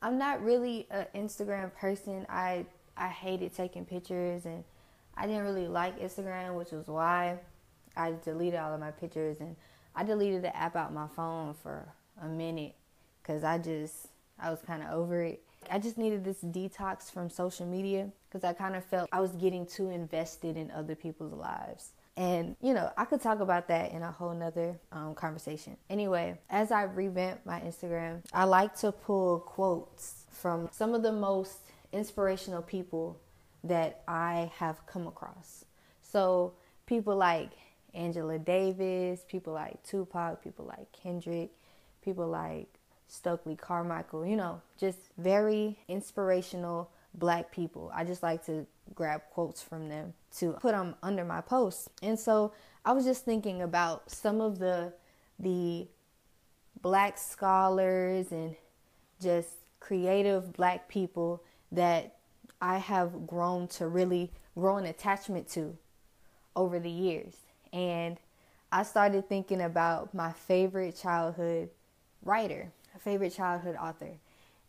I'm not really an Instagram person. I I hated taking pictures and I didn't really like Instagram, which was why I deleted all of my pictures and I deleted the app out my phone for a minute cuz I just I was kind of over it. I just needed this detox from social media cuz I kind of felt I was getting too invested in other people's lives. And, you know, I could talk about that in a whole nother um, conversation. Anyway, as I revamp my Instagram, I like to pull quotes from some of the most inspirational people that I have come across. So, people like Angela Davis, people like Tupac, people like Kendrick, people like Stokely Carmichael, you know, just very inspirational black people. I just like to grab quotes from them to put them under my posts. And so I was just thinking about some of the the black scholars and just creative black people that I have grown to really grow an attachment to over the years. And I started thinking about my favorite childhood writer, favorite childhood author.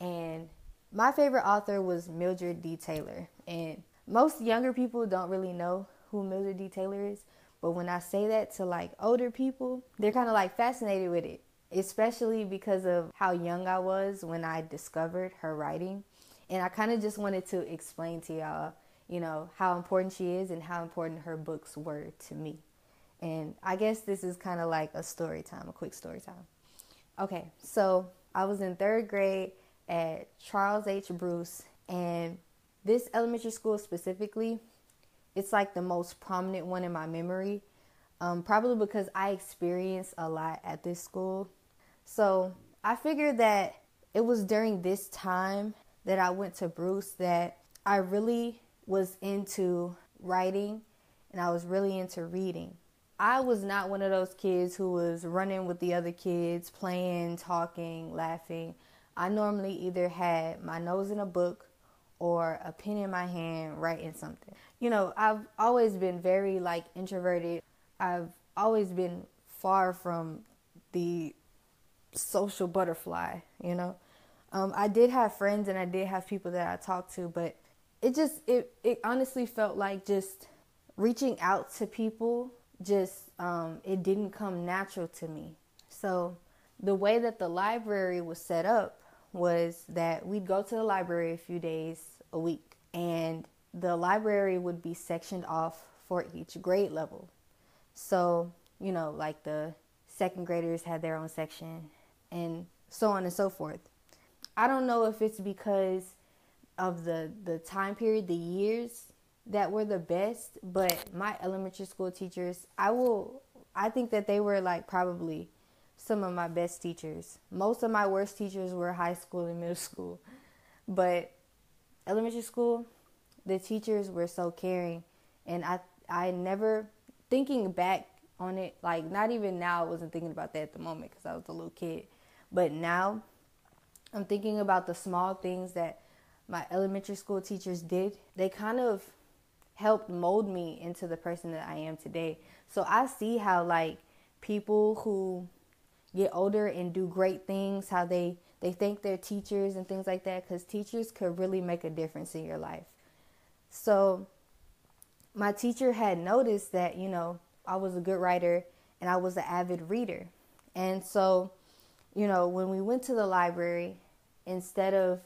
And my favorite author was Mildred D. Taylor. And most younger people don't really know who Mildred D. Taylor is. But when I say that to like older people, they're kind of like fascinated with it, especially because of how young I was when I discovered her writing. And I kind of just wanted to explain to y'all, you know, how important she is and how important her books were to me. And I guess this is kind of like a story time, a quick story time. Okay, so I was in third grade at Charles H. Bruce, and this elementary school specifically, it's like the most prominent one in my memory. Um, probably because I experienced a lot at this school. So I figured that it was during this time that I went to Bruce that I really was into writing and I was really into reading. I was not one of those kids who was running with the other kids, playing, talking, laughing. I normally either had my nose in a book or a pen in my hand writing something. You know, I've always been very like introverted. I've always been far from the social butterfly, you know. Um, I did have friends and I did have people that I talked to, but it just it it honestly felt like just reaching out to people just um, it didn't come natural to me. So the way that the library was set up was that we'd go to the library a few days a week and the library would be sectioned off for each grade level. So, you know, like the second graders had their own section and so on and so forth. I don't know if it's because of the the time period, the years that were the best, but my elementary school teachers, I will I think that they were like probably some of my best teachers. Most of my worst teachers were high school and middle school. But elementary school, the teachers were so caring and I I never thinking back on it like not even now I wasn't thinking about that at the moment cuz I was a little kid. But now I'm thinking about the small things that my elementary school teachers did. They kind of helped mold me into the person that I am today. So I see how like people who get older and do great things, how they they thank their teachers and things like that cuz teachers could really make a difference in your life. So my teacher had noticed that, you know, I was a good writer and I was an avid reader. And so, you know, when we went to the library, instead of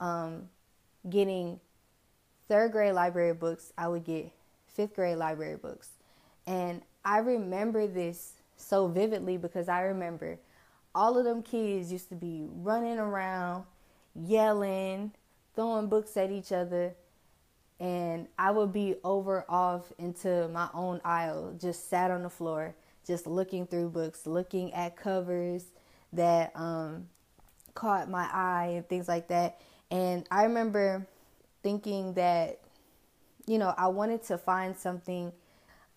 um, getting third grade library books, I would get fifth grade library books. And I remember this so vividly because I remember all of them kids used to be running around, yelling, throwing books at each other. And I would be over off into my own aisle, just sat on the floor, just looking through books, looking at covers that um, caught my eye and things like that. And I remember thinking that, you know, I wanted to find something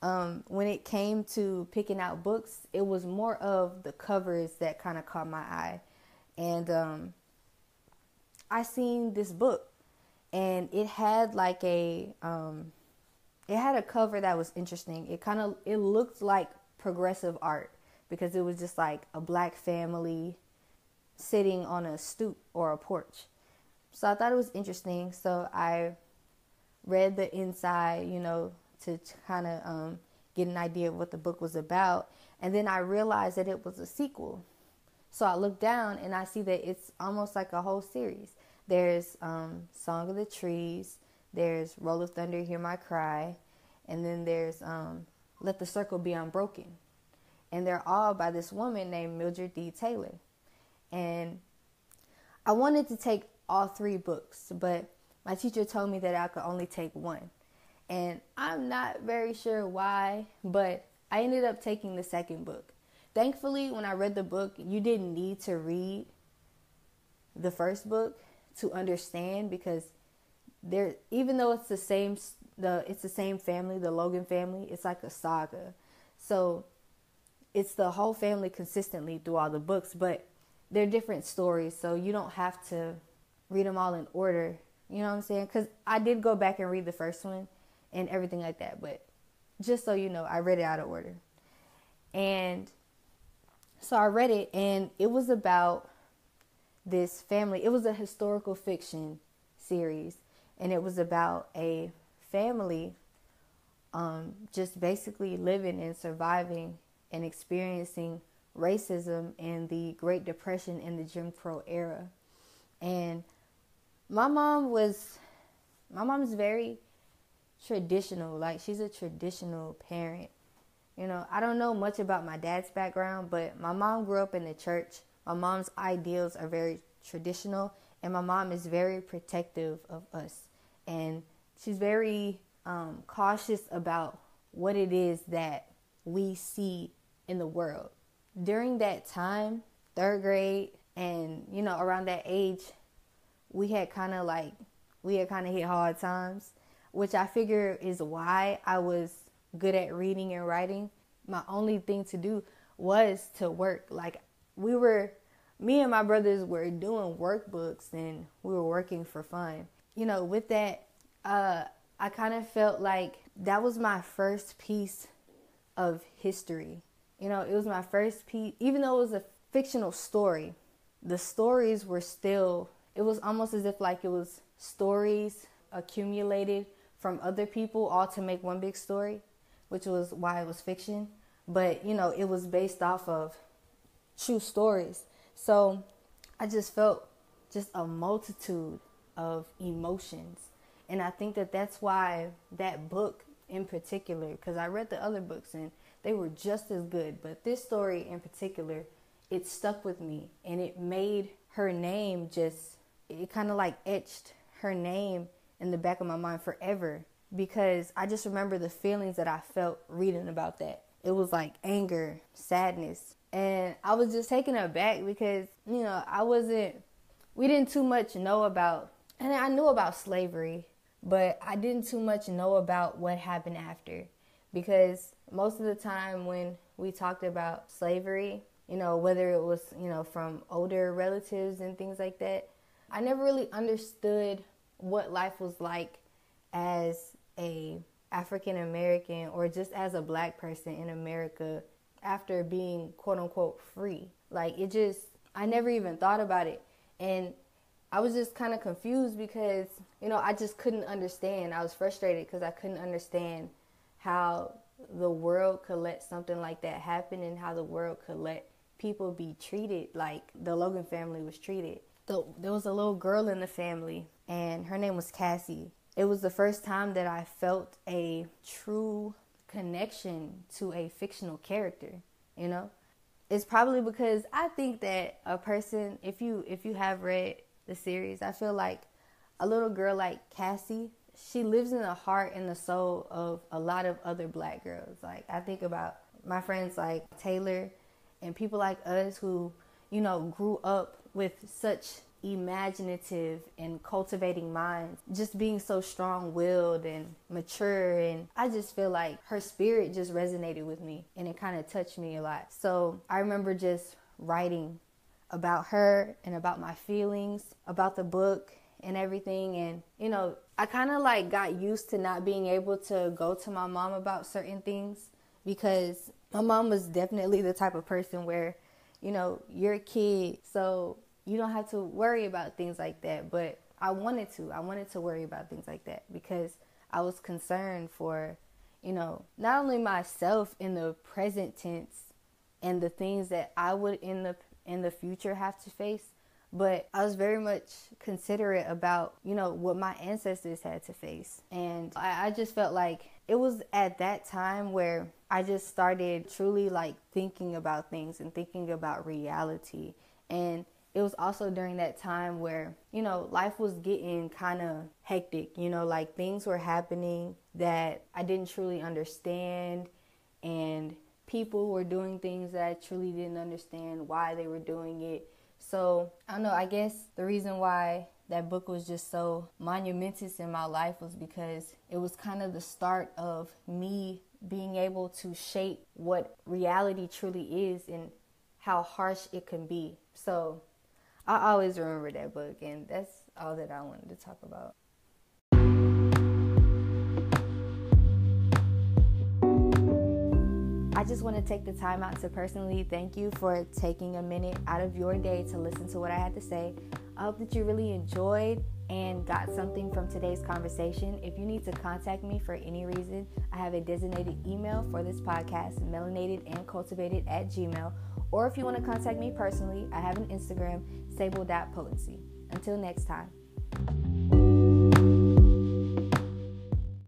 um, when it came to picking out books, it was more of the covers that kind of caught my eye. And um, I seen this book, and it had like a um, it had a cover that was interesting. It kind of it looked like progressive art because it was just like a black family sitting on a stoop or a porch. So I thought it was interesting. So I read the inside, you know, to, kind of um, get an idea of what the book was about. And then I realized that it was a sequel. So I look down and I see that it's almost like a whole series. There's um, Song of the Trees, there's Roll of Thunder, Hear My Cry, and then there's um, Let the Circle Be Unbroken. And they're all by this woman named Mildred D. Taylor. And I wanted to take all three books, but my teacher told me that I could only take one. And I'm not very sure why, but I ended up taking the second book. Thankfully, when I read the book, you didn't need to read the first book to understand because there even though it's the same the it's the same family, the Logan family, it's like a saga. So it's the whole family consistently through all the books, but they're different stories, so you don't have to read them all in order. You know what I'm saying? Cuz I did go back and read the first one and everything like that, but just so you know, I read it out of order. And so I read it and it was about this family. It was a historical fiction series and it was about a family um, just basically living and surviving and experiencing racism and the Great Depression and the Jim Crow era. And my mom was, my mom's very traditional. Like she's a traditional parent. You know, I don't know much about my dad's background, but my mom grew up in the church. My mom's ideals are very traditional, and my mom is very protective of us. And she's very um, cautious about what it is that we see in the world. During that time, third grade, and you know, around that age, we had kind of like, we had kind of hit hard times which I figure is why I was good at reading and writing. My only thing to do was to work. Like we were, me and my brothers were doing workbooks and we were working for fun. You know, with that, uh, I kind of felt like that was my first piece of history. You know, it was my first piece, even though it was a fictional story, the stories were still, it was almost as if like it was stories accumulated from other people all to make one big story, which was why it was fiction. But, you know, it was based off of true stories. So I just felt just a multitude of emotions. And I think that that's why that book in particular, because I read the other books and they were just as good, but this story in particular, it stuck with me and it made her name just, it kind of like etched her name in the back of my mind forever because I just remember the feelings that I felt reading about that. It was like anger, sadness, and I was just taken aback because, you know, I wasn't, we didn't too much know about, and I knew about slavery, but I didn't too much know about what happened after because most of the time when we talked about slavery, you know, whether it was, you know, from older relatives and things like that, I never really understood what life was like as a African American or just as a black person in America after being quote unquote free. Like it just I never even thought about it. And I was just kind of confused because, you know, I just couldn't understand. I was frustrated because I couldn't understand how the world could let something like that happen and how the world could let people be treated like the Logan family was treated. So there was a little girl in the family and her name was Cassie. It was the first time that I felt a true connection to a fictional character, you know? It's probably because I think that a person if you if you have read the series, I feel like a little girl like Cassie, she lives in the heart and the soul of a lot of other black girls. Like I think about my friends like Taylor and people like us who, you know, grew up with such imaginative and cultivating minds, just being so strong willed and mature. And I just feel like her spirit just resonated with me and it kind of touched me a lot. So I remember just writing about her and about my feelings, about the book and everything. And, you know, I kind of like got used to not being able to go to my mom about certain things because my mom was definitely the type of person where, you know, you're a kid, so you don't have to worry about things like that. But I wanted to. I wanted to worry about things like that because I was concerned for, you know, not only myself in the present tense and the things that I would in the in the future have to face, but I was very much considerate about, you know, what my ancestors had to face. And I, I just felt like it was at that time where I just started truly like thinking about things and thinking about reality. And it was also during that time where, you know, life was getting kind of hectic, you know, like things were happening that I didn't truly understand and people were doing things that I truly didn't understand why they were doing it. So, I don't know, I guess the reason why that book was just so monumentous in my life was because it was kind of the start of me being able to shape what reality truly is and how harsh it can be. So, I always remember that book, and that's all that I wanted to talk about. I just want to take the time out to personally thank you for taking a minute out of your day to listen to what I had to say. I hope that you really enjoyed and got something from today's conversation. If you need to contact me for any reason, I have a designated email for this podcast, melanated and cultivated at gmail or if you want to contact me personally, I have an Instagram, sable.potency. Until next time.